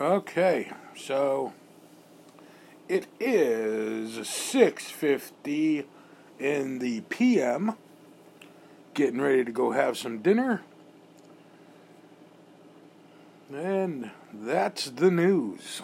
Okay, so it is 6:50 in the PM. Getting ready to go have some dinner. And that's the news.